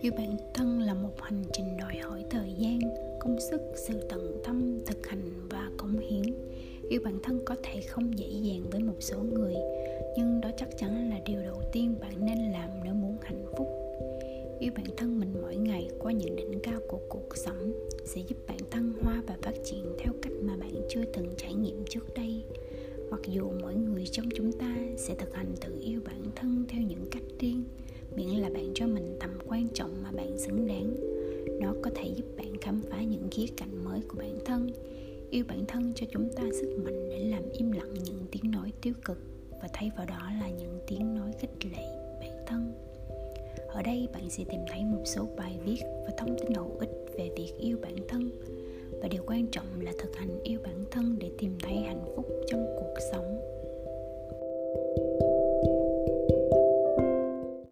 yêu bản thân là một hành trình đòi hỏi thời gian, công sức, sự tận tâm, thực hành và cống hiến. Yêu bản thân có thể không dễ dàng với một số người, nhưng đó chắc chắn là điều đầu tiên bạn nên làm nếu muốn hạnh phúc. Yêu bản thân mình mỗi ngày qua những đỉnh cao của cuộc sống sẽ giúp bạn thăng hoa và phát triển theo cách mà bạn chưa từng trải nghiệm trước đây. Mặc dù mỗi người trong chúng ta sẽ thực hành tự yêu bản thân theo những cách riêng miễn là bạn cho mình tầm quan trọng mà bạn xứng đáng. Nó có thể giúp bạn khám phá những khía cạnh mới của bản thân, yêu bản thân cho chúng ta sức mạnh để làm im lặng những tiếng nói tiêu cực và thay vào đó là những tiếng nói khích lệ bản thân. Ở đây, bạn sẽ tìm thấy một số bài viết và thông tin hữu ích về việc yêu bản thân. Và điều quan trọng là thực hành yêu bản thân để tìm thấy hạnh phúc trong cuộc sống.